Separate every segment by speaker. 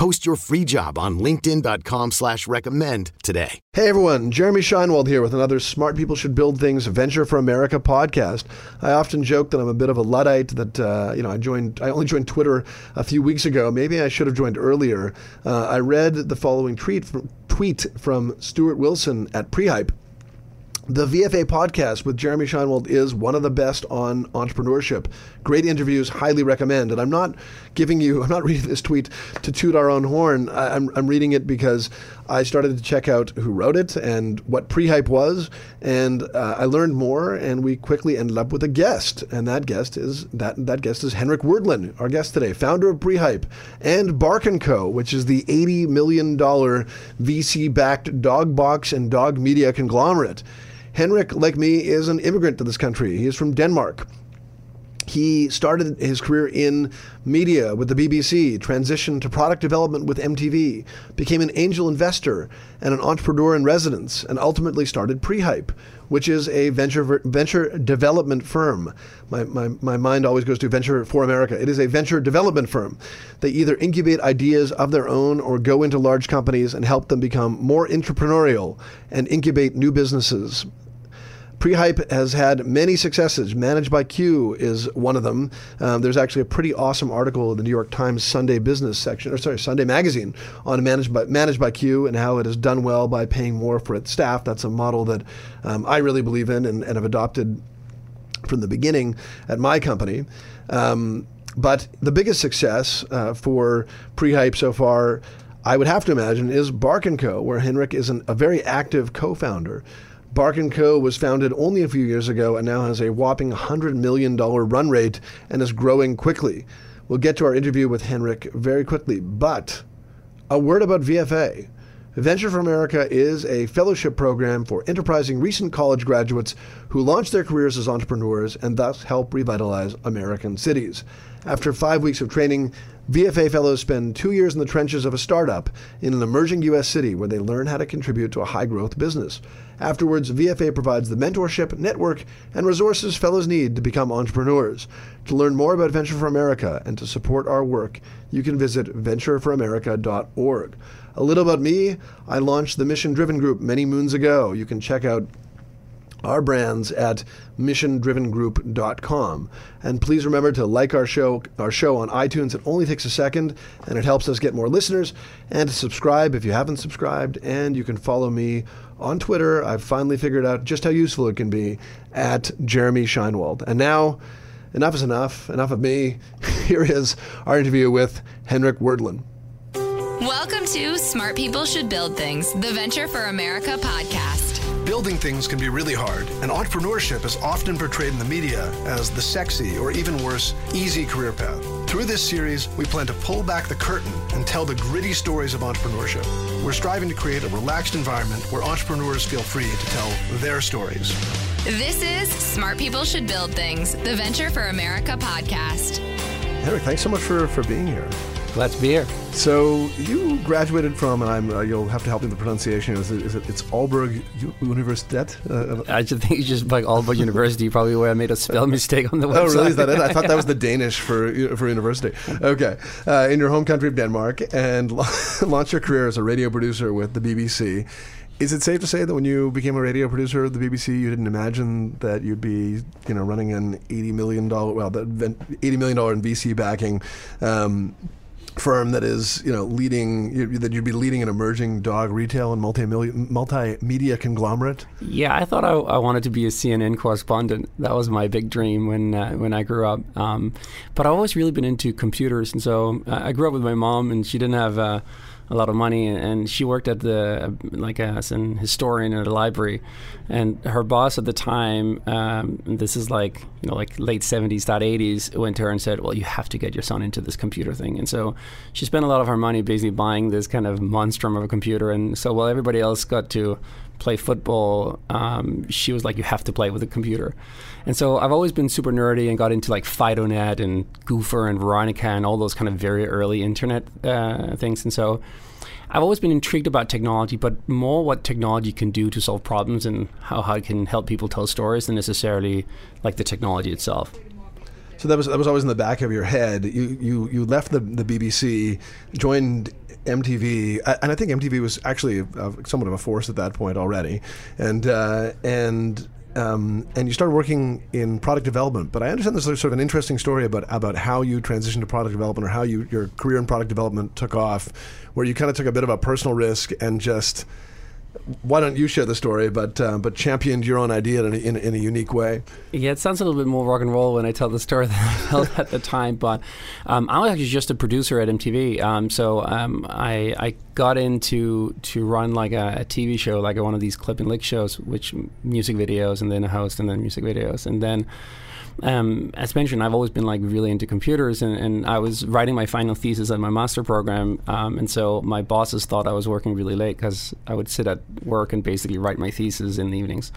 Speaker 1: Post your free job on linkedin.com slash recommend today.
Speaker 2: Hey everyone, Jeremy Shinewald here with another Smart People Should Build Things Venture for America podcast. I often joke that I'm a bit of a Luddite, that, uh, you know, I joined, I only joined Twitter a few weeks ago. Maybe I should have joined earlier. Uh, I read the following tweet from, tweet from Stuart Wilson at Prehype. The VFA podcast with Jeremy Shinewald is one of the best on entrepreneurship. Great interviews, highly recommend. And I'm not giving you, I'm not reading this tweet to toot our own horn. I, am I'm reading it because I started to check out who wrote it and what Prehype was. And uh, I learned more, and we quickly ended up with a guest. And that guest is that that guest is Henrik Werdlin, our guest today, founder of Prehype and Bark & Co., which is the $80 million VC-backed dog box and dog media conglomerate. Henrik, like me, is an immigrant to this country. He is from Denmark. He started his career in media with the BBC, transitioned to product development with MTV, became an angel investor and an entrepreneur in residence, and ultimately started Prehype, which is a venture venture development firm. My, my, my mind always goes to Venture for America. It is a venture development firm. They either incubate ideas of their own or go into large companies and help them become more entrepreneurial and incubate new businesses. Prehype has had many successes. Managed by Q is one of them. Um, there's actually a pretty awesome article in the New York Times Sunday Business section, or sorry, Sunday Magazine, on managed by managed by Q and how it has done well by paying more for its staff. That's a model that um, I really believe in and, and have adopted from the beginning at my company. Um, but the biggest success uh, for Prehype so far, I would have to imagine, is Bark & Co., where Henrik is an, a very active co-founder. Bark & Co. was founded only a few years ago and now has a whopping $100 million run rate and is growing quickly. We'll get to our interview with Henrik very quickly, but a word about VFA. Venture for America is a fellowship program for enterprising recent college graduates who launch their careers as entrepreneurs and thus help revitalize American cities. After five weeks of training, VFA fellows spend two years in the trenches of a startup in an emerging U.S. city where they learn how to contribute to a high growth business. Afterwards, VFA provides the mentorship, network, and resources fellows need to become entrepreneurs. To learn more about Venture for America and to support our work, you can visit ventureforamerica.org. A little about me I launched the Mission Driven Group many moons ago. You can check out our brands at missiondrivengroup.com. And please remember to like our show our show on iTunes. It only takes a second and it helps us get more listeners. And to subscribe if you haven't subscribed. And you can follow me on Twitter. I've finally figured out just how useful it can be at Jeremy Shinewald. And now enough is enough. Enough of me. Here is our interview with Henrik Werdlin.
Speaker 3: Welcome to Smart People Should Build Things, the Venture for America podcast.
Speaker 4: Building things can be really hard, and entrepreneurship is often portrayed in the media as the sexy, or even worse, easy career path. Through this series, we plan to pull back the curtain and tell the gritty stories of entrepreneurship. We're striving to create a relaxed environment where entrepreneurs feel free to tell their stories.
Speaker 3: This is Smart People Should Build Things, the Venture for America podcast.
Speaker 2: Henrik, thanks so much for, for being here.
Speaker 5: Glad to be here.
Speaker 2: So you graduated from, and I'm, uh, you'll have to help me with the pronunciation. Is it, is it it's Aalborg Universitet?
Speaker 5: Uh, I just think it's just like Aalborg University, probably where I made a spell mistake on the website.
Speaker 2: Oh, really? Is that it? I thought that was the Danish for for university. Okay, uh, in your home country of Denmark, and launched your career as a radio producer with the BBC. Is it safe to say that when you became a radio producer at the BBC, you didn't imagine that you'd be, you know, running an eighty million dollar, well, the eighty million dollar in VC backing? Um, firm that is, you know, leading that you'd be leading an emerging dog retail and multimedia conglomerate?
Speaker 5: Yeah, I thought I, I, wanted to be a CNN correspondent. That was my big dream when uh, when I grew up. Um, but I've always really been into computers, and so uh, I grew up with my mom, and she didn't have. Uh, a lot of money, and she worked at the like as an historian at a library, and her boss at the time, um, this is like you know like late seventies, start eighties, went to her and said, "Well, you have to get your son into this computer thing," and so she spent a lot of her money basically buying this kind of monstrum of a computer, and so while everybody else got to play football, um, she was like, you have to play with a computer. And so I've always been super nerdy and got into like FidoNet and Gopher and Veronica and all those kind of very early internet uh, things. And so I've always been intrigued about technology, but more what technology can do to solve problems and how, how it can help people tell stories than necessarily like the technology itself.
Speaker 2: So that was that was always in the back of your head. You you you left the the BBC, joined MTV, and I think MTV was actually somewhat of a force at that point already, and uh, and. Um, and you started working in product development, but I understand there's sort of an interesting story about about how you transitioned to product development or how you, your career in product development took off, where you kind of took a bit of a personal risk and just why don't you share the story, but uh, but championed your own idea in a, in, in, a unique way?
Speaker 5: Yeah, it sounds a little bit more rock and roll when I tell the story than I felt at the time. But um, I was actually just a producer at MTV, um, so um, I, I got into to run like a, a, TV show, like one of these clip and lick shows, which music videos, and then a host, and then music videos, and then um, as mentioned, I've always been like really into computers, and, and I was writing my final thesis at my master program, um, and so my bosses thought I was working really late because I would sit at work and basically write my thesis in the evenings.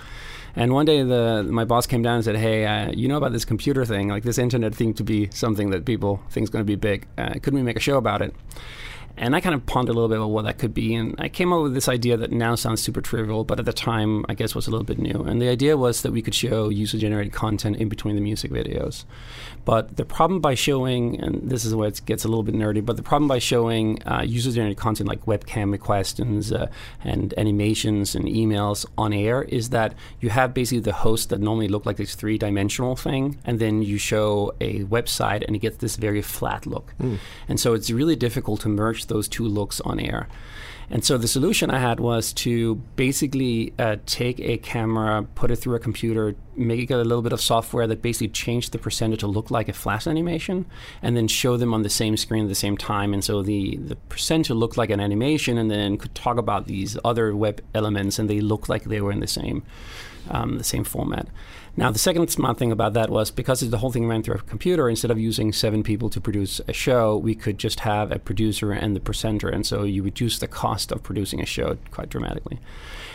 Speaker 5: And one day, the my boss came down and said, "Hey, uh, you know about this computer thing? Like this internet thing to be something that people think is going to be big. Uh, couldn't we make a show about it?" And I kind of pondered a little bit about what that could be. And I came up with this idea that now sounds super trivial, but at the time, I guess was a little bit new. And the idea was that we could show user generated content in between the music videos. But the problem by showing, and this is where it gets a little bit nerdy, but the problem by showing uh, user generated content like webcam questions uh, and animations and emails on air is that you have basically the host that normally look like this three dimensional thing, and then you show a website and it gets this very flat look. Mm. And so it's really difficult to merge those two looks on air. And so the solution I had was to basically uh, take a camera, put it through a computer, make it a little bit of software that basically changed the percentage to look like a flash animation, and then show them on the same screen at the same time. And so the, the percentage looked like an animation, and then could talk about these other web elements, and they looked like they were in the same um, the same format. Now, the second smart thing about that was because the whole thing ran through a computer, instead of using seven people to produce a show, we could just have a producer and the presenter. And so you reduce the cost of producing a show quite dramatically.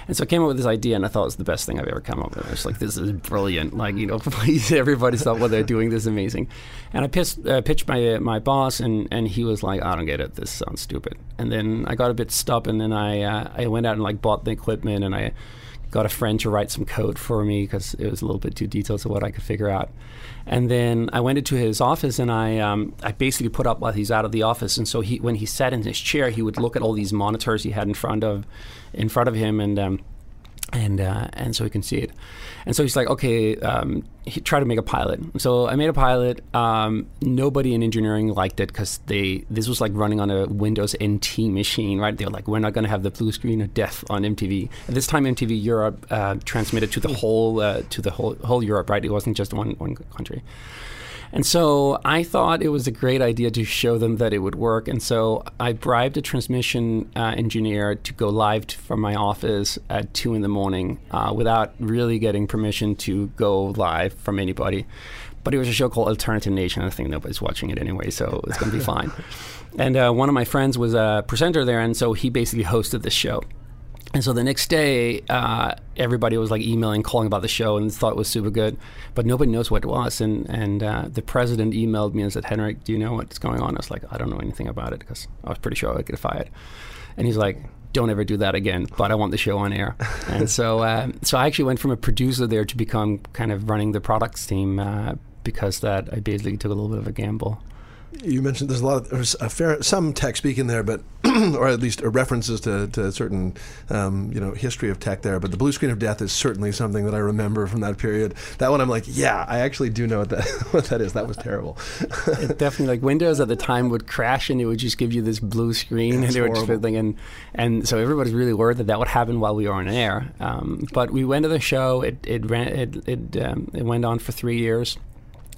Speaker 5: And so I came up with this idea, and I thought it was the best thing I've ever come up with. I was like, this is brilliant. Like, you know, please, everybody stop what they're doing. This is amazing. And I pitched, uh, pitched my, uh, my boss, and, and he was like, I don't get it. This sounds stupid. And then I got a bit stuck, and then I, uh, I went out and like bought the equipment, and I got a friend to write some code for me because it was a little bit too detailed to what I could figure out. And then I went into his office and I um, I basically put up while he's out of the office. And so he when he sat in his chair, he would look at all these monitors he had in front of in front of him and. Um, and uh, and so he can see it. And so he's like, okay, um, he try to make a pilot. So I made a pilot. Um, nobody in engineering liked it because they this was like running on a Windows NT machine, right? They were like, we're not going to have the blue screen of death on MTV. At this time, MTV Europe uh, transmitted to the whole uh, to the whole whole Europe, right? It wasn't just one one country. And so I thought it was a great idea to show them that it would work. And so I bribed a transmission uh, engineer to go live from my office at two in the morning uh, without really getting permission to go live from anybody. But it was a show called Alternative Nation. I think nobody's watching it anyway, so it's going to be fine. And uh, one of my friends was a presenter there, and so he basically hosted this show. And so the next day, uh, everybody was like emailing, calling about the show, and thought it was super good, but nobody knows what it was. And and uh, the president emailed me and said, "Henrik, do you know what's going on?" I was like, "I don't know anything about it because I was pretty sure I'd get fired." And he's like, "Don't ever do that again." But I want the show on air. and so uh, so I actually went from a producer there to become kind of running the products team uh, because that I basically took a little bit of a gamble.
Speaker 2: You mentioned there's a lot of there's a fair some tech speak in there, but or at least references to, to certain um, you know history of tech there. But the blue screen of death is certainly something that I remember from that period. That one I'm like, yeah, I actually do know what that what that is. That was terrible.
Speaker 5: definitely like Windows at the time would crash and it would just give you this blue screen and it would just thing and and so everybody's really worried that that would happen while we were on air. Um, but we went to the show. It it ran it it, um, it went on for three years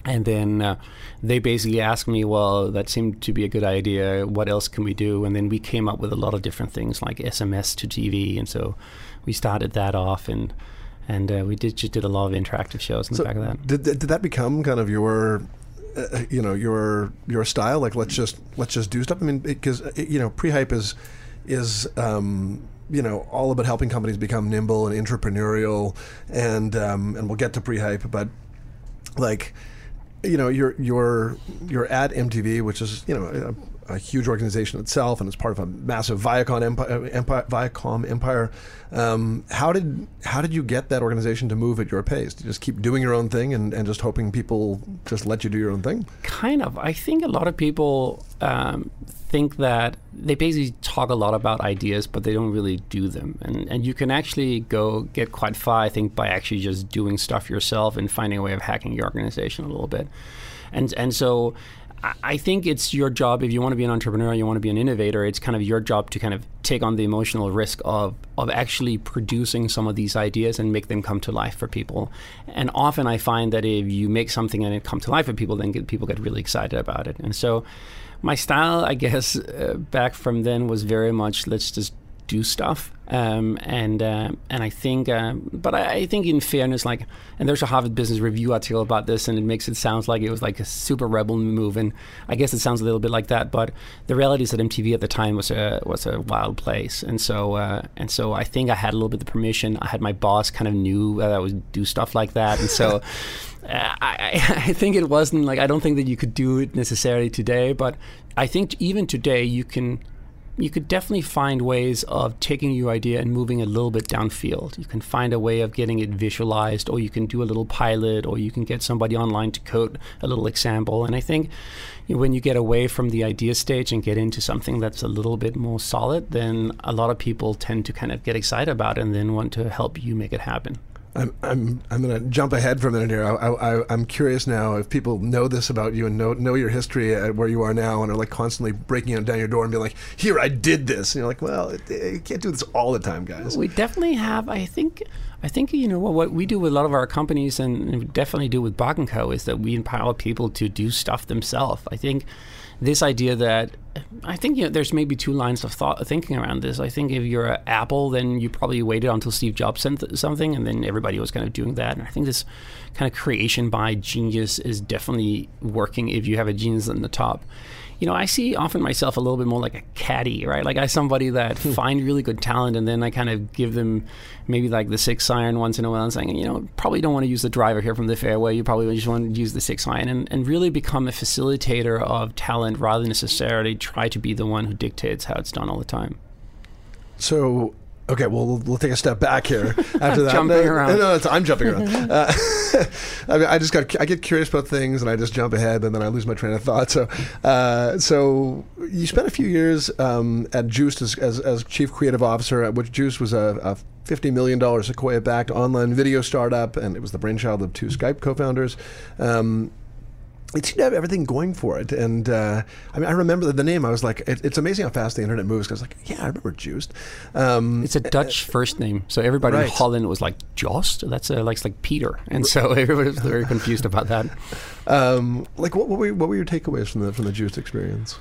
Speaker 5: And then uh, they basically asked me, well, that seemed to be a good idea. What else can we do? And then we came up with a lot of different things like SMS to TV. And so we started that off and and uh, we did just did a lot of interactive shows in
Speaker 2: So
Speaker 5: the back of that.
Speaker 2: Did, did that become kind of your, uh, you know, your your style? Like let's just let's just do stuff. I mean, because you know, Prehype is is um, you know all about helping companies become nimble and entrepreneurial, and um, and we'll get to Prehype, but like you know you're you're you're at MTV, which is you know a, huge organization itself, and it's part of a massive Viacom empire. empire Viacom empire. Um, how did how did you get that organization to move at your pace? Do you just keep doing your own thing and, and just hoping people just let you do your own thing?
Speaker 5: Kind of. I think a lot of people um, think that they basically talk a lot about ideas, but they don't really do them. And and you can actually go get quite far, I think, by actually just doing stuff yourself and finding a way of hacking your organization a little bit. And and so I- think it's your job if you want to be an entrepreneur, you want to be an innovator. It's kind of your job to kind of take on the emotional risk of of actually producing some of these ideas and make them come to life for people. And often I find that if you make something and it come to life for people, then get, people get really excited about it. And so my style, I guess, uh, back from then was very much let's just do stuff. Um, and uh, and I think, um, but I, I think in fairness, like, and there's a Harvard Business Review article about this, and it makes it sound like it was like a super rebel move, and I guess it sounds a little bit like that. But the reality is that MTV at the time was a was a wild place, and so uh, and so I think I had a little bit of the permission. I had my boss kind of knew that I would do stuff like that, and so. Uh, I, I think it wasn't like I don't think that you could do it necessarily today, but I think even today you can you could definitely find ways of taking your idea and moving a little bit downfield. You can find a way of getting it visualized, or you can do a little pilot, or you can get somebody online to code a little example. And I think when you get away from the idea stage and get into something that's a little bit more solid, then a lot of people tend to kind of get excited about it and then want to help you make it happen.
Speaker 2: I'm I'm I'm going to jump ahead for a minute here. I, I, I'm curious now if people know this about you and know know your history at where you are now and are like constantly breaking down your door and being like, "Here, I did this," and you're like, "Well, you can't do this all the time, guys."
Speaker 5: We definitely have. I think. I think you know what, we do with a lot of our companies, and definitely do with Bark Co. Is that we empower people to do stuff themselves. I think this idea that I think you know, there's maybe two lines of thought thinking around this. I think if you're Apple, then you probably waited until Steve Jobs sent th- something, and then everybody was kind of doing that. And I think this kind of creation by genius is definitely working if you have a genius in the top you know, I see often myself a little bit more like a caddy, right? Like I somebody that hmm. find really good talent and then I kind of give them maybe like the six iron once in a while and saying, you know, probably don't want to use the driver here from the fairway. You probably just want to use the six iron and, and really become a facilitator of talent rather than necessarily try to be the one who dictates how it's done all the time.
Speaker 2: So, okay, well, we'll, we'll take a step back here after that.
Speaker 5: Jumping
Speaker 2: no,
Speaker 5: around.
Speaker 2: No, I'm jumping around. uh, I, mean, I just got I get curious about things and I just jump ahead and then I lose my train of thought. So, uh, so you spent a few years um, at Joost as, as, as chief creative officer, at which Joost was a, a $50 million Sequoia-backed online video startup, and it was the brainchild of two Skype co-founders. Um, it seemed to have everything going for it. And uh, I mean, I remember the name. I was like, it, it's amazing how fast the internet moves. Because I was like, yeah, I remember Joost. Um,
Speaker 5: It's a Dutch first name, so everybody
Speaker 2: Right.
Speaker 5: in Holland was like Joost. That's uh, like like Peter, and so everybody was very confused about that.
Speaker 2: um, like, what, what, were, what were your takeaways from the from the Joost experience?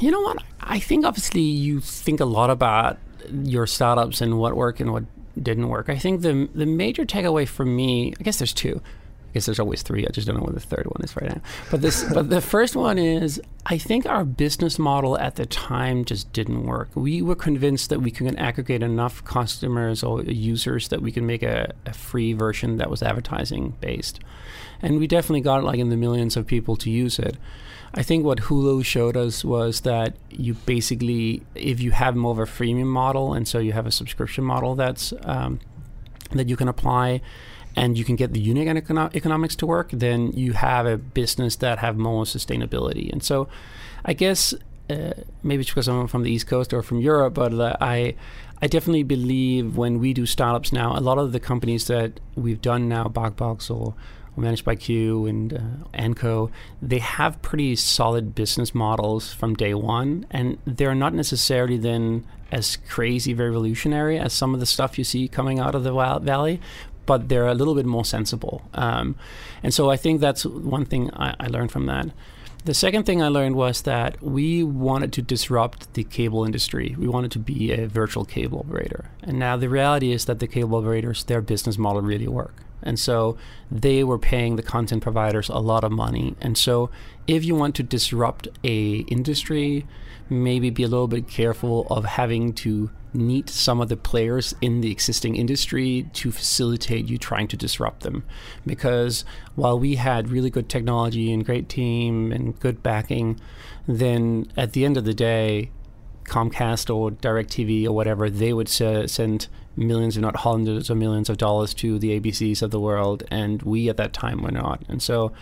Speaker 5: You know what? I think obviously you think a lot about your startups and what worked and what didn't work. I think the the major takeaway for me, I guess there's two. Guess there's always three. I just don't know what the third one is right now. But this, but the first one is I think our business model at the time just didn't work. We were convinced that we could aggregate enough customers or users that we could make a, a free version that was advertising based, and we definitely got like in the millions of people to use it. I think what Hulu showed us was that you basically, if you have more of a freemium model, and so you have a subscription model that's um, that you can apply, and you can get the unit econo- economics to work, then you have a business that have more sustainability. And so, I guess uh, maybe it's because I'm from the East Coast or from Europe, but uh, I I definitely believe when we do startups now, a lot of the companies that we've done now, or or Managed by Q and uh, Anco, they have pretty solid business models from day one, and they're not necessarily then as crazy revolutionary as some of the stuff you see coming out of the Valley. But they're a little bit more sensible. Um, and so I think that's one thing I, I learned from that. The second thing I learned was that we wanted to disrupt the cable industry. We wanted to be a virtual cable operator. And now the reality is that the cable operators, their business model really work. And so they were paying the content providers a lot of money. And so if you want to disrupt a industry, maybe be a little bit careful of having to meet some of the players in the existing industry to facilitate you trying to disrupt them. Because while we had really good technology and great team and good backing, then at the end of the day, Comcast or DirecTV or whatever, they would send millions, if not hundreds of millions of dollars to the ABCs of the world, and we at that time were not. And so,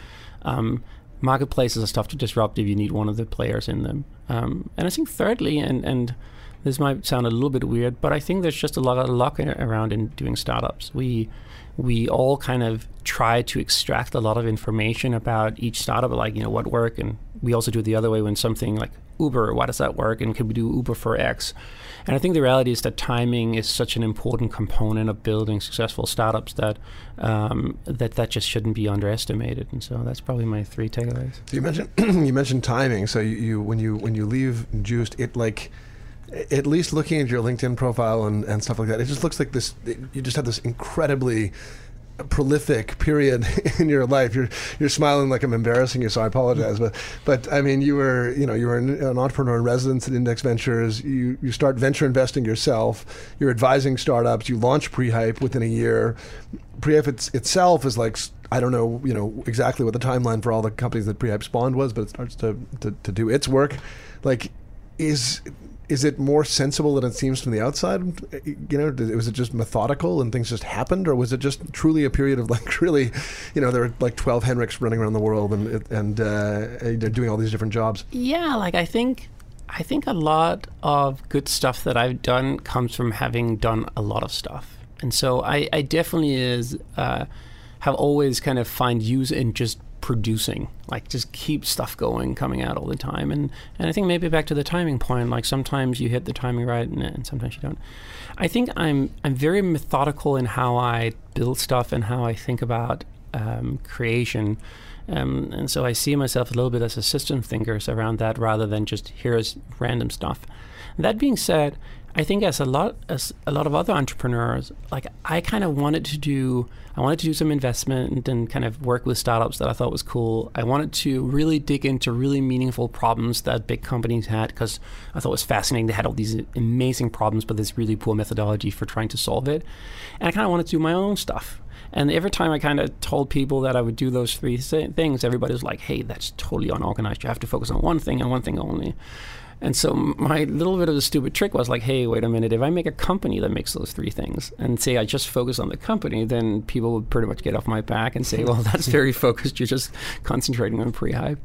Speaker 5: um, marketplaces are tough to disrupt if you need one of the players in them. Um, and I think thirdly, and and this might sound a little bit weird, but I think there's just a lot of luck around in doing startups. We we all kind of try to extract a lot of information about each startup, like you know what work, and we also do it the other way when something like Uber, why does that work, and can we do Uber for X? And I think the reality is that timing is such an important component of building successful startups that um, that that just shouldn't be underestimated. And so that's probably my three takeaways.
Speaker 2: So you mentioned you mentioned timing. So you, you when you when you leave Joost, it like at least looking at your LinkedIn profile and, and stuff like that, it just looks like this. You just have this incredibly prolific period in your life. You're you're smiling like I'm embarrassing you, so I apologize. But but I mean, you were you know you were an, an, entrepreneur in residence at Index Ventures. You you start venture investing yourself. You're advising startups. You launch Prehype within a year. Prehype it's, itself is like I don't know you know exactly what the timeline for all the companies that Prehype spawned was, but it starts to, to, to do its work. Like is is it more sensible than it seems from the outside? You know, was it just methodical and things just happened, or was it just truly a period of like really, you know, there were like twelve Henriks running around the world and and uh, doing all these different jobs?
Speaker 5: Yeah, like I think. I think a lot of good stuff that I've done comes from having done a lot of stuff, and so I, I definitely is uh, have always kind of find use in just producing like just keep stuff going coming out all the time. And and i think maybe back to the timing point like sometimes you hit the timing right and, and sometimes you don't. I think i'm i'm very methodical in how i build stuff and how i think about um, creation. Um, and so i see myself a little bit as a system thinker around that rather than just here's random stuff. That being said I think as a lot as a lot of other entrepreneurs, like I kind of wanted to do I wanted to do some investment and kind of work with startups that I thought was cool. I wanted to really dig into really meaningful problems that big companies had because I thought it was fascinating. They had all these amazing problems, but this really poor methodology for trying to solve it. And I kind of wanted to do my own stuff. And every time I kind of told people that I would do those three things, everybody was like, "Hey, that's totally unorganized. You have to focus on one thing and one thing only." And so my little bit of a stupid trick was like, hey, wait a minute, if I make a company that makes those three things and say I just focus on the company, then people would pretty much get off my back and say, well, that's very focused. You're just concentrating on Prehype.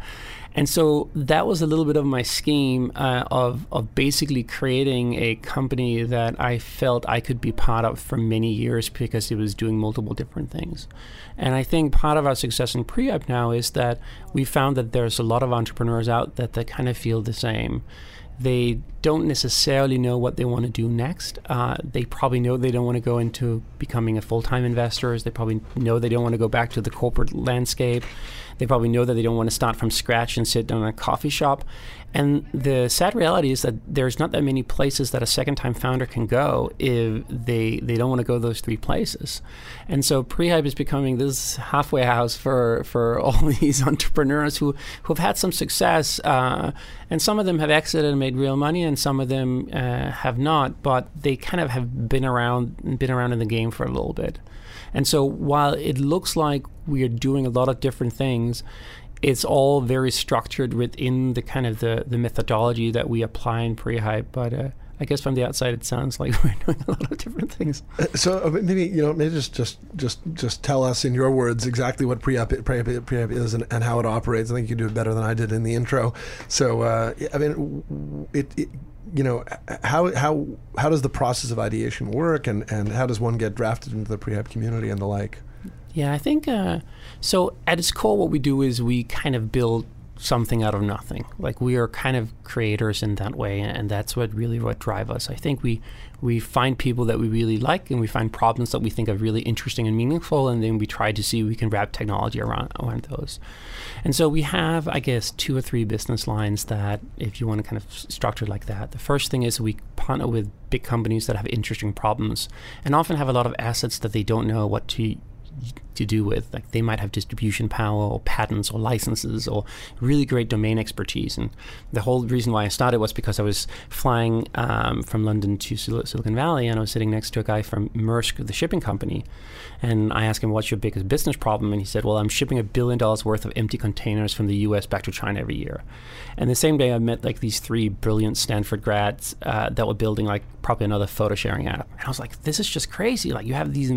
Speaker 5: And so that was a little bit of my scheme uh, of, of basically creating a company that I felt I could be part of for many years because it was doing multiple different things. And I think part of our success in Prehype now is that we found that there's a lot of entrepreneurs out that, that kind of feel the same they don't necessarily know what they want to do next. Uh, they probably know they don't want to go into becoming a full time investor. They probably know they don't want to go back to the corporate landscape. They probably know that they don't want to start from scratch and sit down in a coffee shop. And the sad reality is that there's not that many places that a second time founder can go if they, they don't want to go those three places. And so Prehype is becoming this halfway house for, for all these entrepreneurs who, who have had some success. Uh, and some of them have exited and made real money, and some of them uh, have not, but they kind of have been around, been around in the game for a little bit. And so while it looks like we are doing a lot of different things, it's all very structured within the kind of the, the methodology that we apply in Prehype. But uh, I guess from the outside, it sounds like we're doing a lot of different things.
Speaker 2: Uh, so uh, maybe you know, maybe just just just just tell us in your words exactly what Prehype Prehype is and, and how it operates. I think you do it better than I did in the intro. So uh, I mean, it, it you know how how how does the process of ideation work and and how does one get drafted into the Prehype community and the like
Speaker 5: yeah i think uh, so at its core what we do is we kind of build something out of nothing. Like we are kind of creators in that way, and that's what really what drive us. I think we we find people that we really like, and we find problems that we think are really interesting and meaningful, and then we try to see we can wrap technology around around those. And so we have, I guess, two or three business lines that, if you want to kind of structure like that, the first thing is we partner with big companies that have interesting problems, and often have a lot of assets that they don't know what to to do with. Like they might have distribution power or patents or licenses or really great domain expertise. And the whole reason why I started was because I was flying um, from London to Sil- Silicon Valley and I was sitting next to a guy from Maersk, the shipping company. And I asked him, What's your biggest business problem? And he said, Well, I'm shipping a billion dollars worth of empty containers from the US back to China every year. And the same day, I met like these three brilliant Stanford grads uh, that were building like probably another photo sharing app. And I was like, This is just crazy. Like, you have these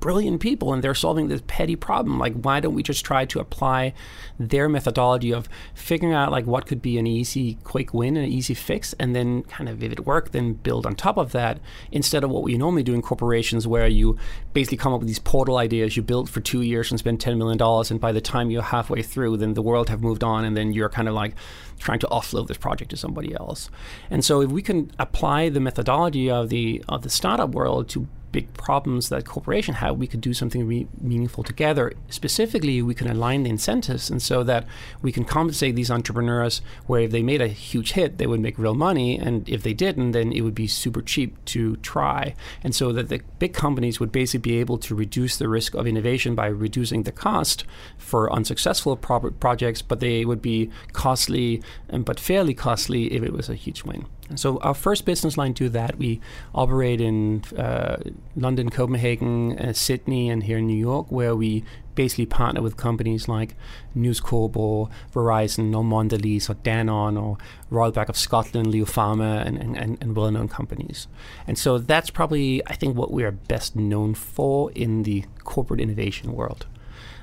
Speaker 5: brilliant people and they're solving this petty problem. Like, why don't we just try to apply their methodology of figuring out like what could be an easy, quick win and an easy fix, and then kind of if it worked, then build on top of that instead of what we normally do in corporations where you basically come up with these portal ideas you build for two years and spend ten million dollars, and by the time you're halfway through, then the world have moved on, and then you're kind of like trying to offload this project to somebody else. And so if we can apply the methodology of the of the startup world to big problems that corporation have, we could do something re- meaningful together. Specifically, we can align the incentives, and so that we can compensate these entrepreneurs where if they made a huge hit, they would make real money, and if they didn't, then it would be super cheap to try. And so that the big companies would basically be able to reduce the risk of innovation by reducing the cost for unsuccessful pro- projects, but they would be costly, and but fairly costly if it was a huge win. So our first business line do that. We operate in uh, London, Copenhagen, uh, Sydney, and here in New York, where we basically partner with companies like News Corp or Verizon or Mondelez or Danone or Royal Bank of Scotland, Leo Pharma, and, and, and well-known companies. And so that's probably, I think, what we are best known for in the corporate innovation world.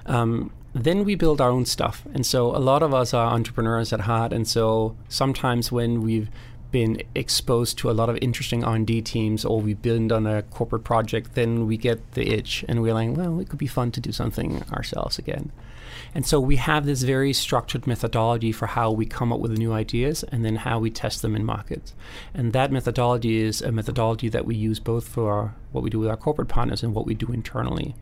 Speaker 5: Um, then we build our own stuff. And so a lot of us are entrepreneurs at heart. And so sometimes when we've been exposed to a lot of interesting R&D teams or we've been on a corporate project, then we get the itch and we're like, well, it could be fun to do something ourselves again. And so we have this very structured methodology for how we come up with new ideas and then how we test them in markets. And that methodology is a methodology that we use both for our, what we do with our corporate partners and what we do internally.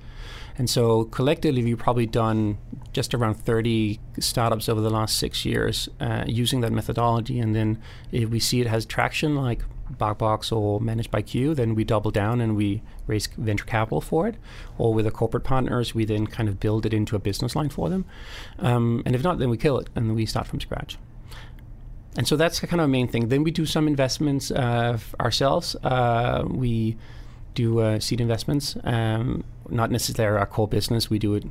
Speaker 5: And so collectively, we've probably done just around 30 startups over the last six years uh, using that methodology. And then if we see it has traction, like BarkBox or Managed by Q, then we double down and we raise venture capital for it. Or with our corporate partners, we then kind of build it into a business line for them. Um, and if not, then we kill it and we start from scratch. And so that's kind of a main thing. Then we do some investments uh, ourselves. Uh, we do uh, seed investments. Um, not necessarily our core business. We do it.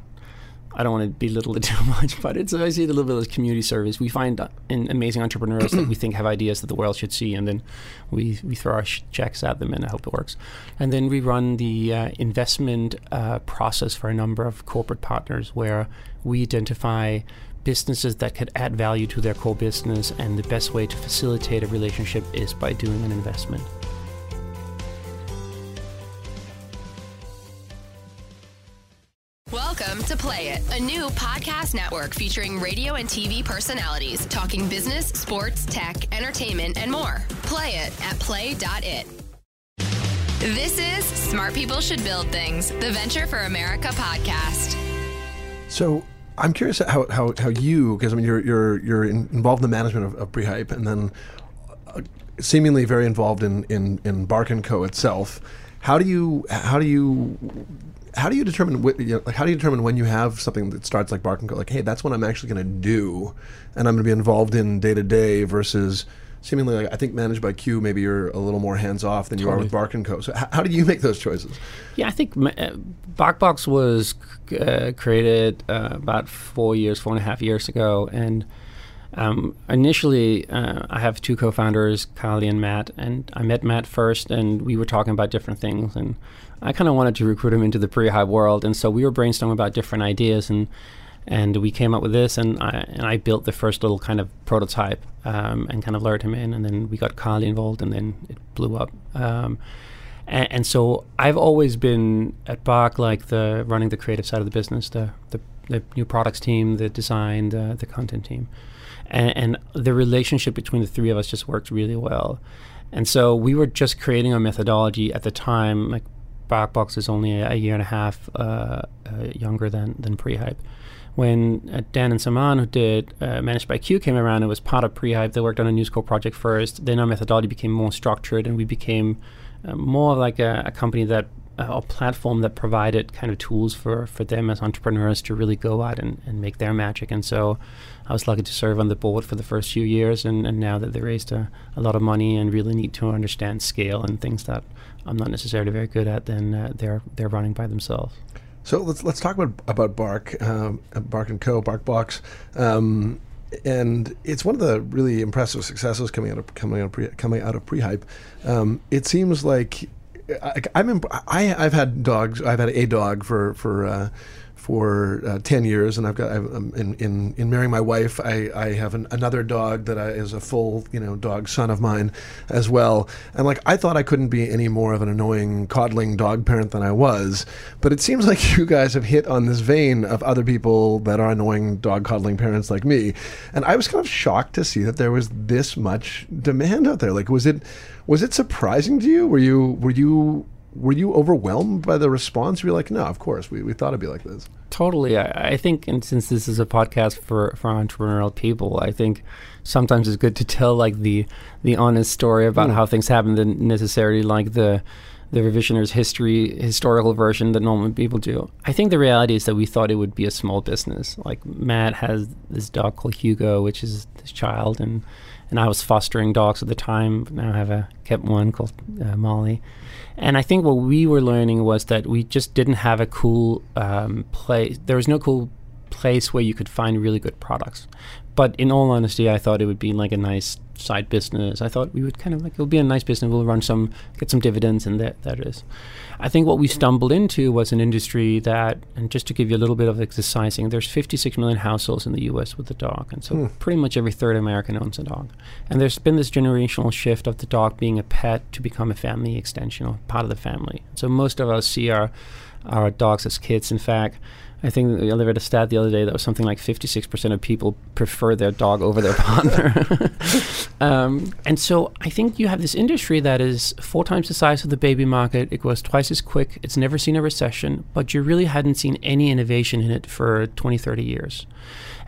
Speaker 5: I don't want to belittle it too much, but it's it a little bit as community service. We find uh, amazing entrepreneurs that we think have ideas that the world should see, and then we, we throw our checks at them and I hope it works. And then we run the uh, investment uh, process for a number of corporate partners where we identify businesses that could add value to their core business, and the best way to facilitate a relationship is by doing an investment.
Speaker 3: Welcome to Play It, a new podcast network featuring radio and TV personalities talking business, sports, tech, entertainment, and more. Play it at play.it. This is Smart People Should Build Things, the Venture for America podcast.
Speaker 2: So I'm curious how, how, how you, because I mean, you're, you're, you're in, involved in the management of, of Prehype and then uh, seemingly very involved in, in, in Bark & Co. itself. How do you, how do you how do you determine wh- you know, like how do you determine when you have something that starts like bark and co like hey that's what i'm actually going to do and i'm going to be involved in day to day versus seemingly like i think managed by q maybe you're a little more hands off than you are with bark and co. So h- how do you make those choices?
Speaker 5: Yeah i think uh, barkbox was uh, created uh, about four years four and a half years ago and um, initially, uh, I have two co-founders, Carly and Matt, and I met Matt first, and we were talking about different things, and I kind of wanted to recruit him into the Prehype world, and so we were brainstorming about different ideas, and and we came up with this, and I and I built the first little kind of prototype, um, and kind of lured him in, and then we got Carly involved, and then it blew up. Um, and, and, so I've always been at Bark like the running the creative side of the business, the the, the new products team, the design, the the content team. And, and the relationship between the three of us just worked really well. And so we were just creating a methodology at the time. Like BarkBox is only a, a year and a half uh, uh, younger than than Prehype. When uh, Dan and Saman, who did uh, Managed by Q, came around, it was part of Prehype. They worked on a News Corp project first. Then our methodology became more structured, and we became uh, more like a, a company that a platform that provided kind of tools for, for them as entrepreneurs to really go out and, and make their magic. And so I was lucky to serve on the board for the first few years. And, and now that they raised a, a lot of money and really need to understand scale and things that I'm not necessarily very good at, then uh, they're, they're running by themselves.
Speaker 2: So let's let's talk about about Bark, um, Bark and Co, BarkBox, um, and it's one of the really impressive successes coming out of coming out of pre, coming out of Prehype. Um, it seems like I, am I I've had dogs. I've had a dog for for. Uh, for uh, 10 years and I've got I've, um, in, in in marrying my wife I, I have an, another dog that I, is a full you know dog son of mine as well. And like I thought I couldn't be any more of an annoying coddling dog parent than I was but it seems like you guys have hit on this vein of other people that are annoying dog coddling parents like me. And I was kind of shocked to see that there was this much demand out there. Like was it was it surprising to you? Were you were you were you overwhelmed by the response? Were You're like, no, of course, we, we thought it'd be like this.
Speaker 5: Totally. I, I think, and since this is a podcast for, for entrepreneurial people, I think sometimes it's good to tell like the the honest story about mm. how things happen than necessarily like the the revisionist history historical version that normal people do. I think the reality is that we thought it would be a small business. Like Matt has this dog called Hugo, which is his child, and and I was fostering dogs at the time. Now I have a kept one called uh, Molly and I think what we were learning was that we just didn't have a cool um, place. There was no cool place where you could find really good products. But in all honesty, I thought it would be like a nice side business. I thought we would kind of like it'll be a nice business. We'll run some, get some dividends, and that that is. I think what we stumbled into was an industry that, and just to give you a little bit of sizing, there's 56 million households in the U.S. with a dog, and so hmm. pretty much every third American owns a dog. And there's been this generational shift of the dog being a pet to become a family extension or part of the family. So most of us see our our dogs as kids. In fact, I think I read a stat the other day that was something like 56% of people prefer their dog over their partner. um, and so I think you have this industry that is four times the size of the baby market. It goes twice as quick. It's never seen a recession, but you really hadn't seen any innovation in it for 20, 30 years.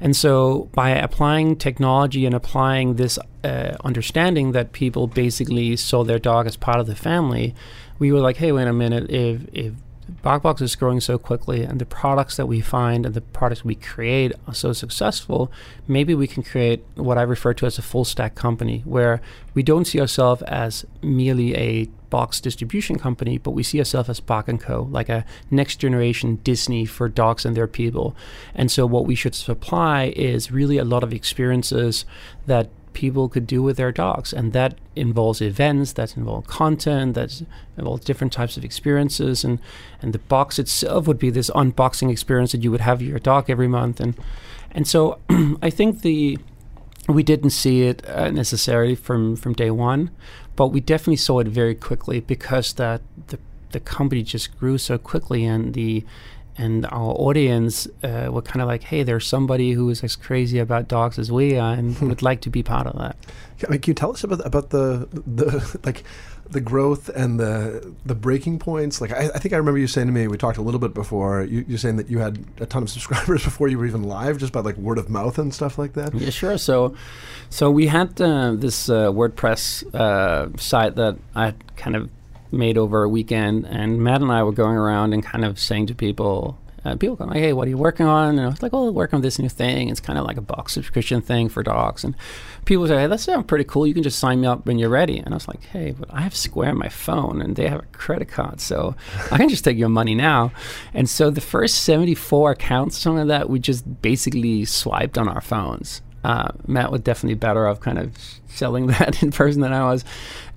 Speaker 5: And so by applying technology and applying this uh, understanding that people basically saw their dog as part of the family, we were like, hey, wait a minute, if, if BarkBox is growing so quickly, and the products that we find and the products we create are so successful, maybe we can create what I refer to as a full stack company where we don't see ourselves as merely a box distribution company, but we see ourselves as Bark & Co., like a next generation Disney for dogs and their people. And so what we should supply is really a lot of experiences that people could do with their dogs. And that involves events, that involves content, that involves different types of experiences. And, and the box itself would be this unboxing experience that you would have your dog every month. And, and so I think the we didn't see it uh, necessarily from, from day one, but we definitely saw it very quickly because that the the company just grew so quickly and the and our audience uh, were kind of like, "Hey, there's somebody who is as crazy about dogs as we are, and would like to be part of that."
Speaker 2: I mean, can you tell us about about the the like the growth and the the breaking points? Like, I, I think I remember you saying to me, we talked a little bit before. You, you saying that you had a ton of subscribers before you were even live, just by like word of mouth and stuff like that.
Speaker 5: Yeah, sure. So, so we had uh, this uh, WordPress uh, site that I kind of made over a weekend, and Matt and I were going around and kind of saying to people, uh, people go like, "Hey, what are you working on?" And I was like, "Oh, working on this new thing. It's kind of like a box subscription thing for dogs." And people say, "Hey, that sounds pretty cool. You can just sign me up when you're ready." And I was like, "Hey, but I have Square on my phone, and they have a credit card, so I can just take your money now." And so the first 74 accounts, some of that, we just basically swiped on our phones. Uh, Matt was definitely better off kind of selling that in person than I was.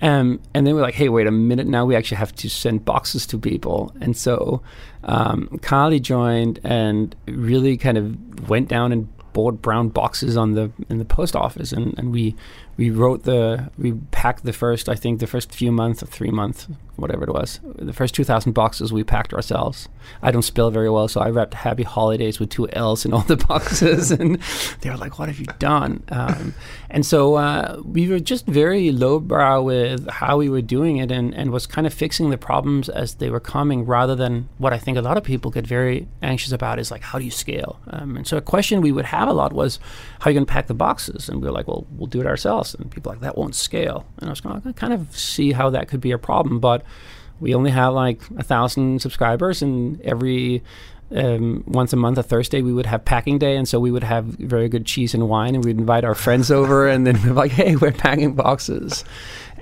Speaker 5: Um, and then we're like, hey, wait a minute. Now we actually have to send boxes to people. And so um, Carly joined and really kind of went down and bought brown boxes on the in the post office, and, and we we wrote the we packed the first I think the first few months or three months whatever it was the first two thousand boxes we packed ourselves. I don't spell very well, so I wrapped Happy Holidays with two L's in all the boxes, and they were like, "What have you done?" Um, and so uh, we were just very lowbrow with how we were doing it, and and was kind of fixing the problems as they were coming, rather than what I think a lot of people get very anxious about is like, how do you scale? Um, and so a question we would have a lot was, how are you going to pack the boxes? And we were like, well, we'll do it ourselves. And people like, that won't scale. And I was going to kind of see how that could be a problem. But we only have like a thousand subscribers, and every um, once a month, a Thursday, we would have packing day, and so we would have very good cheese and wine, and we'd invite our friends over, and then we're like, "Hey, we're packing boxes,"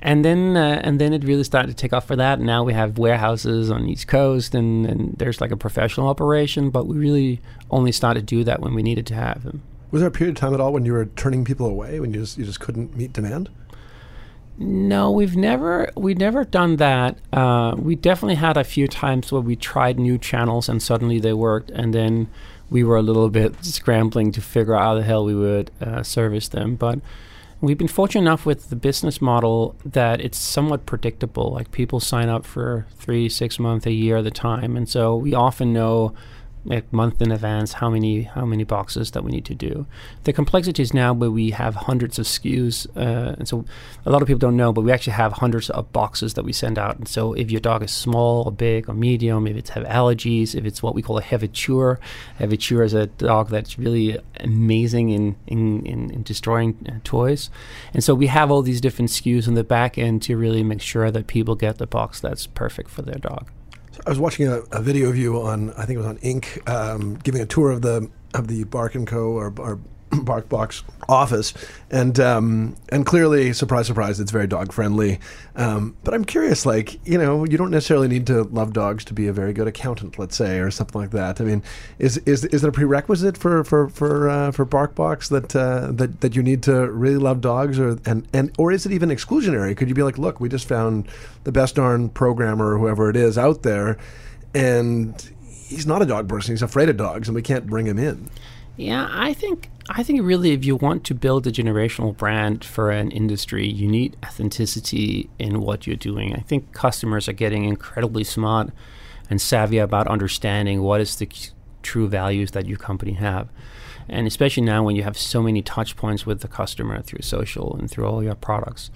Speaker 5: and then uh, and then it really started to take off for that. And now we have warehouses on East Coast, and, and there's like a professional operation, but we really only started to do that when we needed to have them.
Speaker 2: Was there a period of time at all when you were turning people away when you just you just couldn't meet demand?
Speaker 5: No, we've never we've never done that. Uh, we definitely had a few times where we tried new channels and suddenly they worked, and then we were a little bit scrambling to figure out how the hell we would uh, service them. But we've been fortunate enough with the business model that it's somewhat predictable. Like people sign up for three, six months, a year at a time, and so we often know a month in advance how many how many boxes that we need to do. The complexity is now where we have hundreds of SKUs, uh, and so a lot of people don't know, but we actually have hundreds of boxes that we send out. And so if your dog is small or big or medium, if it's have allergies, if it's what we call a heavy chewer, heaviture is a dog that's really amazing in in, in, in destroying uh, toys, and so we have all these different SKUs in the back end to really make sure that people get the box that's perfect for their dog.
Speaker 2: I was watching a, a, video of you on, I think it was on Inc., um, giving a tour of the of the Bark and Co. or, or BarkBox office, and um, and clearly, surprise, surprise, it's very dog friendly. Um, but I'm curious, like you know, you don't necessarily need to love dogs to be a very good accountant, let's say, or something like that. I mean, is is is it a prerequisite for for for uh, for BarkBox that uh, that that you need to really love dogs, or and and or is it even exclusionary? Could you be like, look, we just found the best darn programmer, or whoever it is, out there, and he's not a dog person. He's afraid of dogs, and we can't bring him in.
Speaker 5: Yeah, I think I think really if you want to build a generational brand for an industry, you need authenticity in what you're doing. I think customers are getting incredibly smart and savvy about understanding what is the true values that your company have. And especially now when you have so many touch points with the customer through social and through all your products.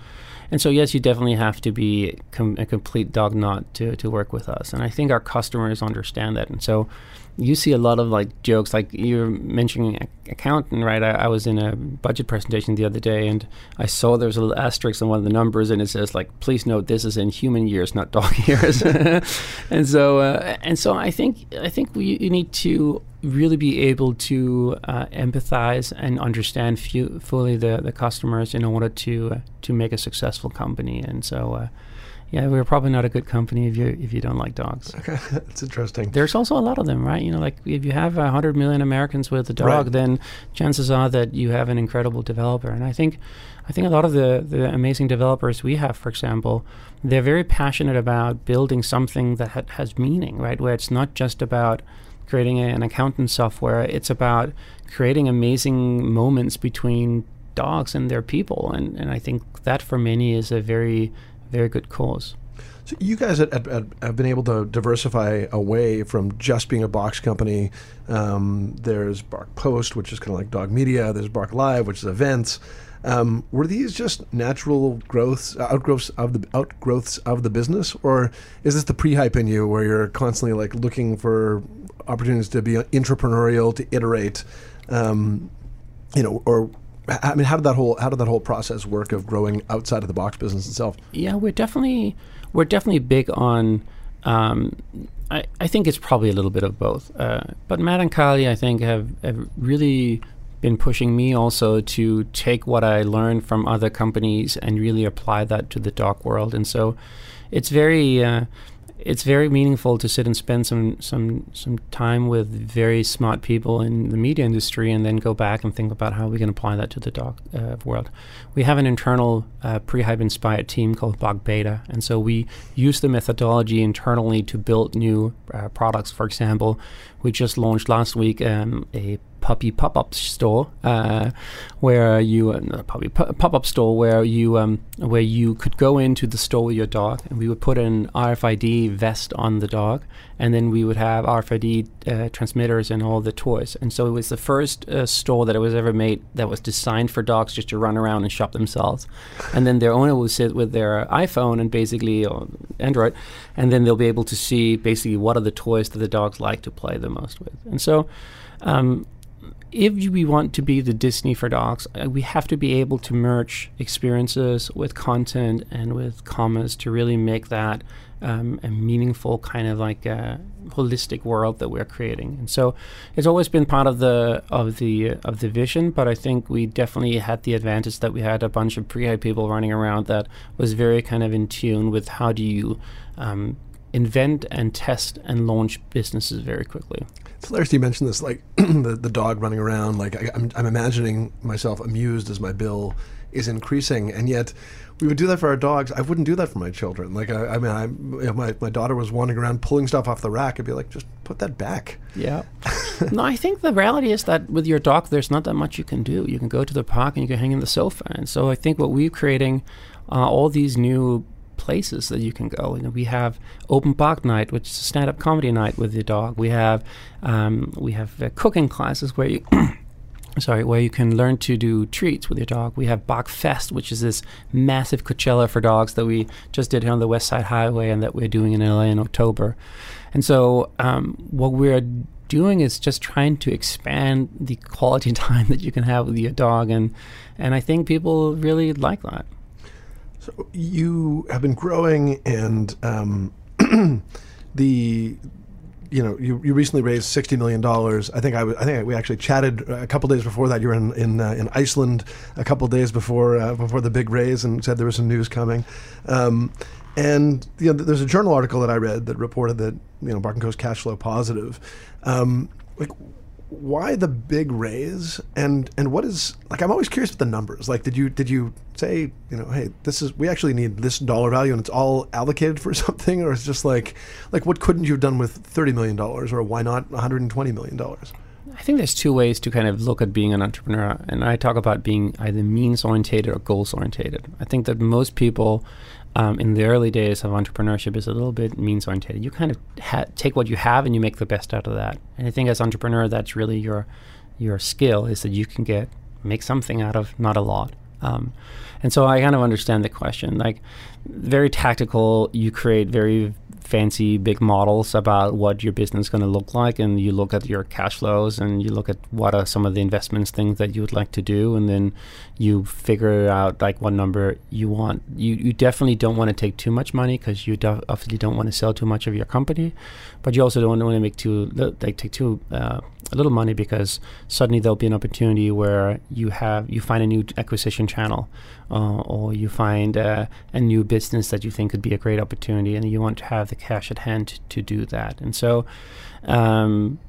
Speaker 5: And so, yes, you definitely have to be com- a complete dog nut to, to work with us. And I think our customers understand that. And so, you see a lot of like jokes, like you're mentioning accountant, right? I, I, was in a budget presentation the other day, and I saw there was a little asterisk on one of the numbers, and it says like, "Please note this is in human years, not dog years." and so, uh, and so, I think I think we you need to really be able to uh, empathize and understand fu- fully the, the customers in order to uh, to make a successful company. And so, uh, yeah, we're probably not a good company if you if you don't like dogs.
Speaker 2: Okay, that's interesting.
Speaker 5: There's also a lot of them, right? You know, like if you have a hundred million Americans with a dog, right. then chances are that you have an incredible developer. And I think, I think a lot of the the amazing developers we have, for example, they're very passionate about building something that ha- has meaning, right? Where it's not just about creating an accountant software. It's about creating amazing moments between dogs and their people, and and I think that for many is a very very good cause.
Speaker 2: So you guys have, been able to diversify away from just being a box company. Um, there's Bark Post, which is kind of like dog media. There's Bark Live, which is events. Um, were these just natural growths, outgrowths of the outgrowths of the business, or is this the Prehype in you, where you're constantly like looking for opportunities to be entrepreneurial, to iterate, um, you know, or I mean, how did that whole how did that whole process work of growing outside of the box business itself?
Speaker 5: Yeah, we're definitely we're definitely big on. Um, I, I think it's probably a little bit of both. Uh, but Matt and Carly, I think, have, have really been pushing me also to take what I learned from other companies and really apply that to the dog world. And so, it's very. Uh, it's very meaningful to sit and spend some some some time with very smart people in the media industry, and then go back and think about how we can apply that to the dog uh, world. We have an internal uh, Prehype inspired team called Bog Beta, and so we use the methodology internally to build new uh, products. For example, we just launched last week um, a puppy pop-up store uh, where you uh, puppy pop-up store where you um, where you could go into the store with your dog and we would put an RFID vest on the dog and then we would have RFID uh, transmitters and all the toys. And so it was the first uh, store that was ever made that was designed for dogs just to run around and shop themselves. And then their owner would sit with their iPhone and basically or Android and then they'll be able to see basically what are the toys that the dogs like to play the most with. And so um, if we want to be the Disney for dogs, uh, we have to be able to merge experiences with content and with commerce to really make that um, a meaningful kind of like a holistic world that we're creating. And so it's always been part of the of the of the vision, but I think we definitely had the advantage that we had a bunch of pre people running around that was very kind of in tune with how do you um, invent and test and launch businesses very quickly.
Speaker 2: It's hilarious you mentioned this, like the, the dog running around. Like I, am I'm, I'm imagining myself amused as my bill is increasing, and yet we would do that for our dogs. I wouldn't do that for my children. Like I, I mean, I, my my daughter was wandering around pulling stuff off the rack, I'd be like, just put that back.
Speaker 5: Yeah. no, I think the reality is that with your dog, there's not that much you can do. You can go to the park and you can hang in the sofa, and so I think what we're creating, uh, all these new places that you can go. You know, we have open park night, which is a stand-up comedy night with your dog. We have um, we have uh, cooking classes where you. sorry, where you can learn to do treats with your dog. We have Bark Fest, which is this massive Coachella for dogs that we just did here on the West Side Highway and that we're doing in LA in October. And so, um, what we're doing is just trying to expand the quality time that you can have with your dog, and and I think people really like that.
Speaker 2: So you have been growing, and um, the you know you, you recently raised sixty million dollars. I think I, think we actually chatted a couple days before that. You were in in, uh, in Iceland a couple days before uh, before the big raise, and said there was some news coming. Um, and you know, there's a journal article that I read that reported that you know Bark and Co's cash flow positive. Um, like why the big raise? And and what is like i'm always curious with the numbers. Like did you did you say you know hey this is we actually need this dollar value and it's all allocated for something? Or it's just like like what couldn't you have done with 30 million dollars? Or why not 120 million dollars
Speaker 5: I think there's two ways to kind of look at being an entrepreneur, and I talk about being either means orientated or goals orientated. I think that most people um, in the early days of entrepreneurship is a little bit means oriented. You kind of ha- take what you have and you make the best out of that. And I think as entrepreneur, that's really your your skill is that you can get make something out of not a lot. Um, and so I kind of understand the question. Like very tactical, you create very fancy big models about what your business is going to look like and you look at your cash flows and you look at what are some of the investments things that you would like to do and then you figure out like what number you want you, you definitely don't want to take too much money because you do- obviously don't want to sell too much of your company but you also don't want to make too like take too uh, a little money because suddenly there'll be an opportunity where you have you find a new acquisition channel uh, or you find uh, a new business that you think could be a great opportunity and you want to have the cash at hand to, do that. And so um,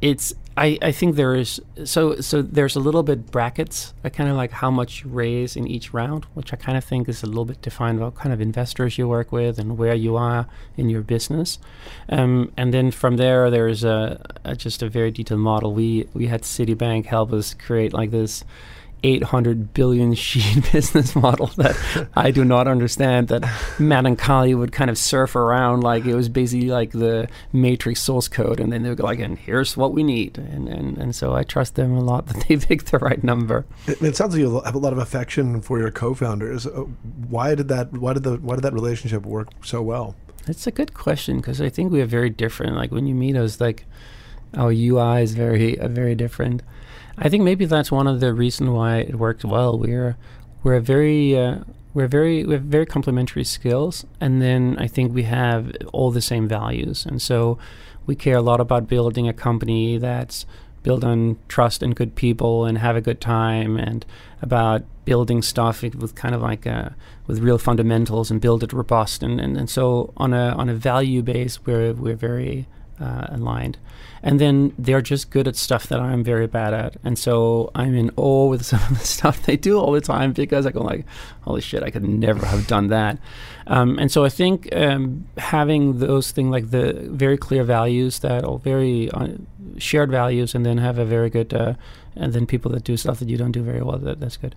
Speaker 5: it's I, I think there is so so there's a little bit brackets I kind of like how much you raise in each round, which I kind of think is a little bit defined what kind of investors you work with and where you are in your business, um, and then from there there's a, a, just a very detailed model. We we had Citibank help us create like this 800 billion sheet business model that I do not understand. That Matt and Carly would kind of surf around like it was basically like the Matrix source code, and then they would go like, "And here's what we need," and and, and so I trust them a lot that they picked the right number.
Speaker 2: It, it sounds like you have a lot of affection for your co-founders. Uh, why did that? Why did the? Why did that relationship work so well?
Speaker 5: It's a good question because I think we are very different. Like when you meet us, like our UI is very uh, very different. I think maybe that's one of the reasons why it worked well. We're we're very uh, we're very we have very complementary skills, and then I think we have all the same values, and so we care a lot about building a company that's built on trust and good people and have a good time, and about building stuff with kind of like a, with real fundamentals and build it robust, and, and, and so on a on a value base, we're we're very uh, aligned. And then they're just good at stuff that I'm very bad at. And so I'm in awe with some of the stuff they do all the time because I go like, holy shit, I could never have done that. Um, and so I think um, having those things like the very clear values that are very uh, shared values, and then have a very good, uh, and then people that do stuff that you don't do very well. That, that's good.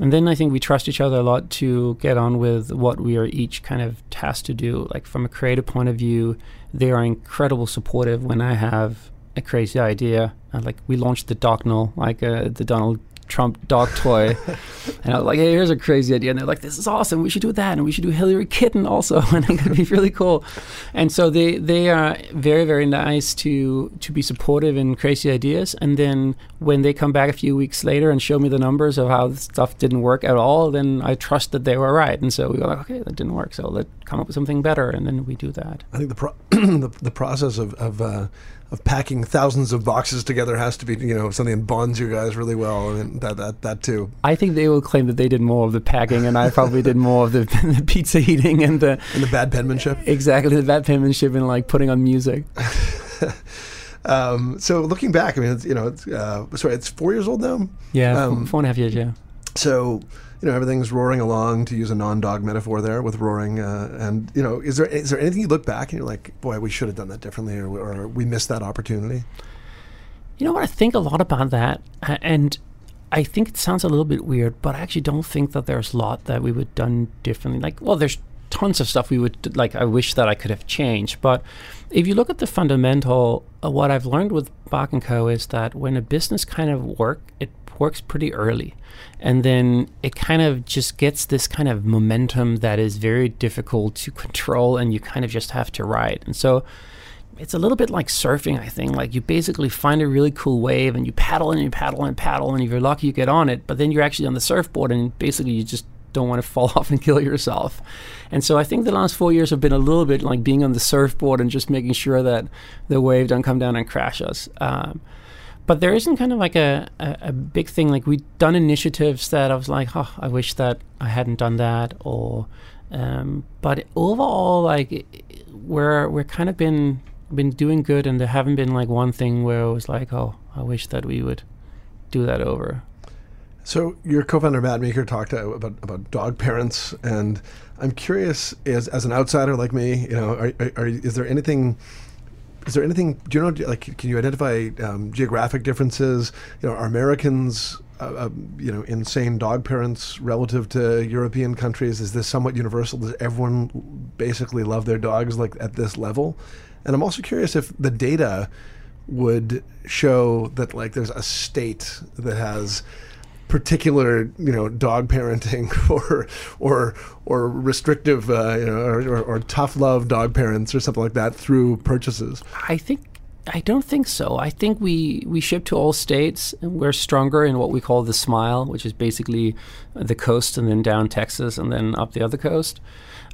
Speaker 5: And then I think we trust each other a lot to get on with what we are each kind of tasked to do. Like from a creative point of view, they are incredible supportive when I have a crazy idea. Uh, like we launched the Dognal, like uh, the Donald Trump dog toy. and I was like, hey, here's a crazy idea. And they're like, this is awesome. We should do that. And we should do Hillary Kitten also. and it could be really cool. And so they, they are very, very nice to, to be supportive in crazy ideas. And then when they come back a few weeks later and show me the numbers of how stuff didn't work at all, then I trust that they were right. And so we go like, okay, that didn't work. So let's come up with something better. And then we do that.
Speaker 2: I think the, pro- the, the, process of, of uh, of packing thousands of boxes together has to be you know something that bonds you guys really well. I mean that that that too.
Speaker 5: I think they will claim that they did more of the packing, and I probably did more of the, the pizza eating and the
Speaker 2: and the bad penmanship.
Speaker 5: Exactly, the bad penmanship and like putting on music.
Speaker 2: um, so looking back, I mean, it's, you know, it's, uh, sorry, it's four years old now.
Speaker 5: Yeah, um, four and a half years. Yeah.
Speaker 2: So you know everything's roaring along to use a non-dog metaphor there with roaring uh, and you know is there is there anything you look back and you're like boy we should have done that differently or, or we missed that opportunity?
Speaker 5: You know what? I think a lot about that and i think it sounds a little bit weird but i actually don't think that there's a lot that we would have done differently. Like well there's tons of stuff we would like i wish that i could have changed but if you look at the fundamental uh, what i've learned with bark & co is that when a business kind of work it works pretty early. And then it kind of just gets this kind of momentum that is very difficult to control and you kind of just have to ride. And so it's a little bit like surfing, I think. Like you basically find a really cool wave and you paddle and you paddle and paddle, and if you're lucky, you get on it. But then you're actually on the surfboard and basically you just don't want to fall off and kill yourself. And so I think the last four years have been a little bit like being on the surfboard and just making sure that the wave don't come down and crash us. Um, but there isn't kind of like a, a, a, big thing like we've done initiatives that i was like oh i wish that i hadn't done that or um, but overall like we're we're kind of been been doing good and there haven't been like one thing where it was like oh i wish that we would do that over.
Speaker 2: So your co-founder Matt Meeker talked about about dog parents, and I'm curious, as as an outsider like me, you know, are, are, are, is there anything is there anything? Do you know? Like, can you identify um, geographic differences? You know, are Americans, uh, uh, you know, insane dog parents relative to European countries? Is this somewhat universal? Does everyone basically love their dogs like at this level? And I'm also curious if the data would show that like there's a state that has particular you know dog parenting or or or restrictive uh, you know or, or, or, tough love dog parents or something like that through purchases?
Speaker 5: I think i don't think so. I think we we ship to all states we're stronger in what we call the smile which is basically the coast and then down texas and then up the other coast.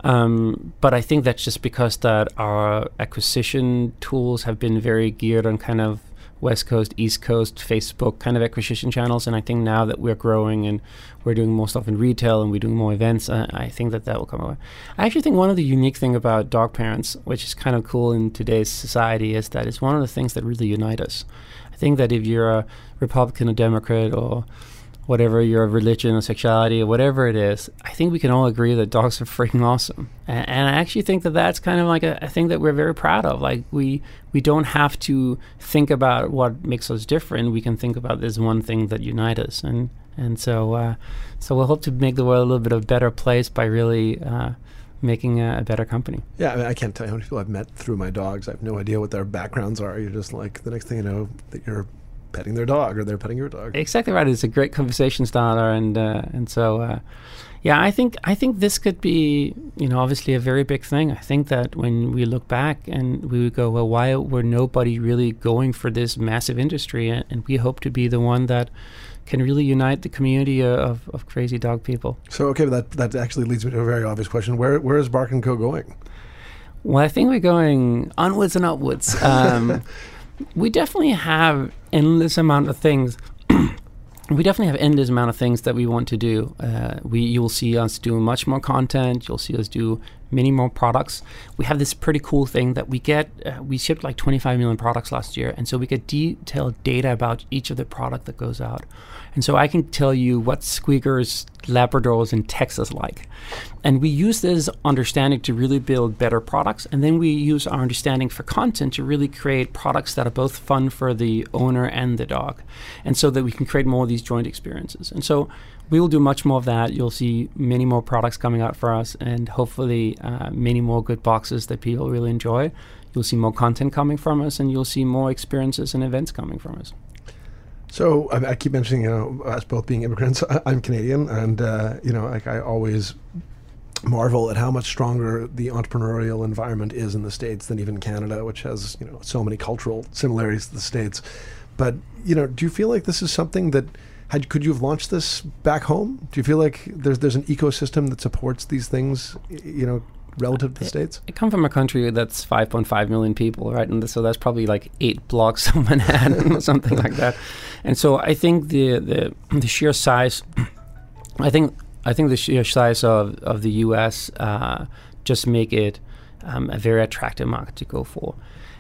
Speaker 5: Um, but I think that's just because that our acquisition tools have been very geared on kind of West Coast, East Coast, Facebook kind of acquisition channels. And I think now that we're growing and we're doing more stuff in retail and we're doing more events, uh, I think that that will come over. I actually think one of the unique thing about dog parents, which is kind of cool in today's society, is that it's one of the things that really unite us. I think that if you're a Republican, a Democrat, or whatever your religion or sexuality or whatever it is, I think we can all agree that dogs are freaking awesome. And, and, I actually think that that's kind of like a, a thing that we're very proud of. Like we we don't have to think about what makes us different. We can think about this one thing that unites us. And and so uh, so we'll hope to make the world a little bit of a better place by really. Uh, making a, a, better company.
Speaker 2: Yeah, I, mean, I can't tell you how many people I've met through my dogs. I have no idea what their backgrounds are. You're just like the next thing you know that you're petting their dog or they're petting your dog.
Speaker 5: Exactly right. It's a great conversation starter, and uh, and so uh, yeah, I think I think this could be you know obviously a very big thing. I think that when we look back and we would go, well, why were nobody really going for this massive industry? And, and we hope to be the one that can really unite the community of, of crazy dog people.
Speaker 2: So okay, that that actually leads me to a very obvious question: Where where is Bark and Co going?
Speaker 5: Well, I think we're going onwards and upwards. Um, we definitely have endless amount of things. we definitely have endless amount of things that we want to do. Uh, we you will see us do much more content. You'll see us do many more products. We have this pretty cool thing that we get. Uh, we shipped like 25 million products last year, and so we get detailed data about each of the product that goes out. And so I can tell you what squeakers, Labradors in Texas like. And we use this understanding to really build better products. And then we use our understanding for content to really create products that are both fun for the owner and the dog. And so that we can create more of these joint experiences. And so we will do much more of that. You'll see many more products coming out for us, and hopefully, uh, many more good boxes that people really enjoy. You'll see more content coming from us, and you'll see more experiences and events coming from us.
Speaker 2: So I, I keep mentioning, you know, us both being immigrants. I'm Canadian, and uh, you know, like I always marvel at how much stronger the entrepreneurial environment is in the states than even Canada, which has you know so many cultural similarities to the states. But you know, do you feel like this is something that had, could you have launched this back home? Do you feel like there's there's an ecosystem that supports these things? You know, relative to the states?
Speaker 5: I come from a country that's 5.5 million people, right? And so that's probably like eight blocks of Manhattan or something like that. And so I think the the, the sheer size, I think I think the sheer size of of the U.S. Uh, just make it um, a very attractive market to go for.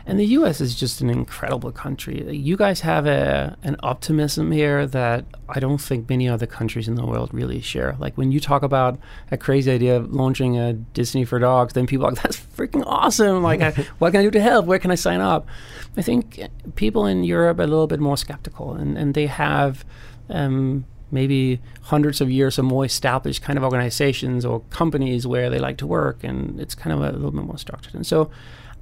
Speaker 5: And the U.S. is just an incredible country. You guys have a an optimism here that I don't think many other countries in the world really share. Like when you talk about a crazy idea of launching a Disney for dogs, then people are like, "That's freaking awesome! Like, I, what can I do to help? Where can I sign up?" I think people in Europe are a little bit more skeptical, and and they have. Um, maybe hundreds of years or more established kind of organizations or companies where they like to work, and it's kind of a little bit more structured. And so,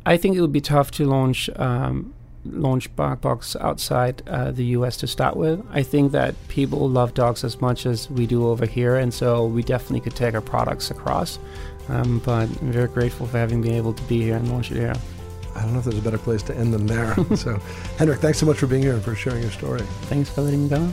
Speaker 5: I think it would be tough to launch um, launch BarkBox outside uh, the U.S. to start with. I think that people love dogs as much as we do over here, and so we definitely could take our products across. Um, but I'm very grateful for having been able to be here and launch it here.
Speaker 2: I don't know if there's a better place to end than there. so, Henrik, thanks so much for being here and for sharing your story.
Speaker 5: Thanks for letting me go.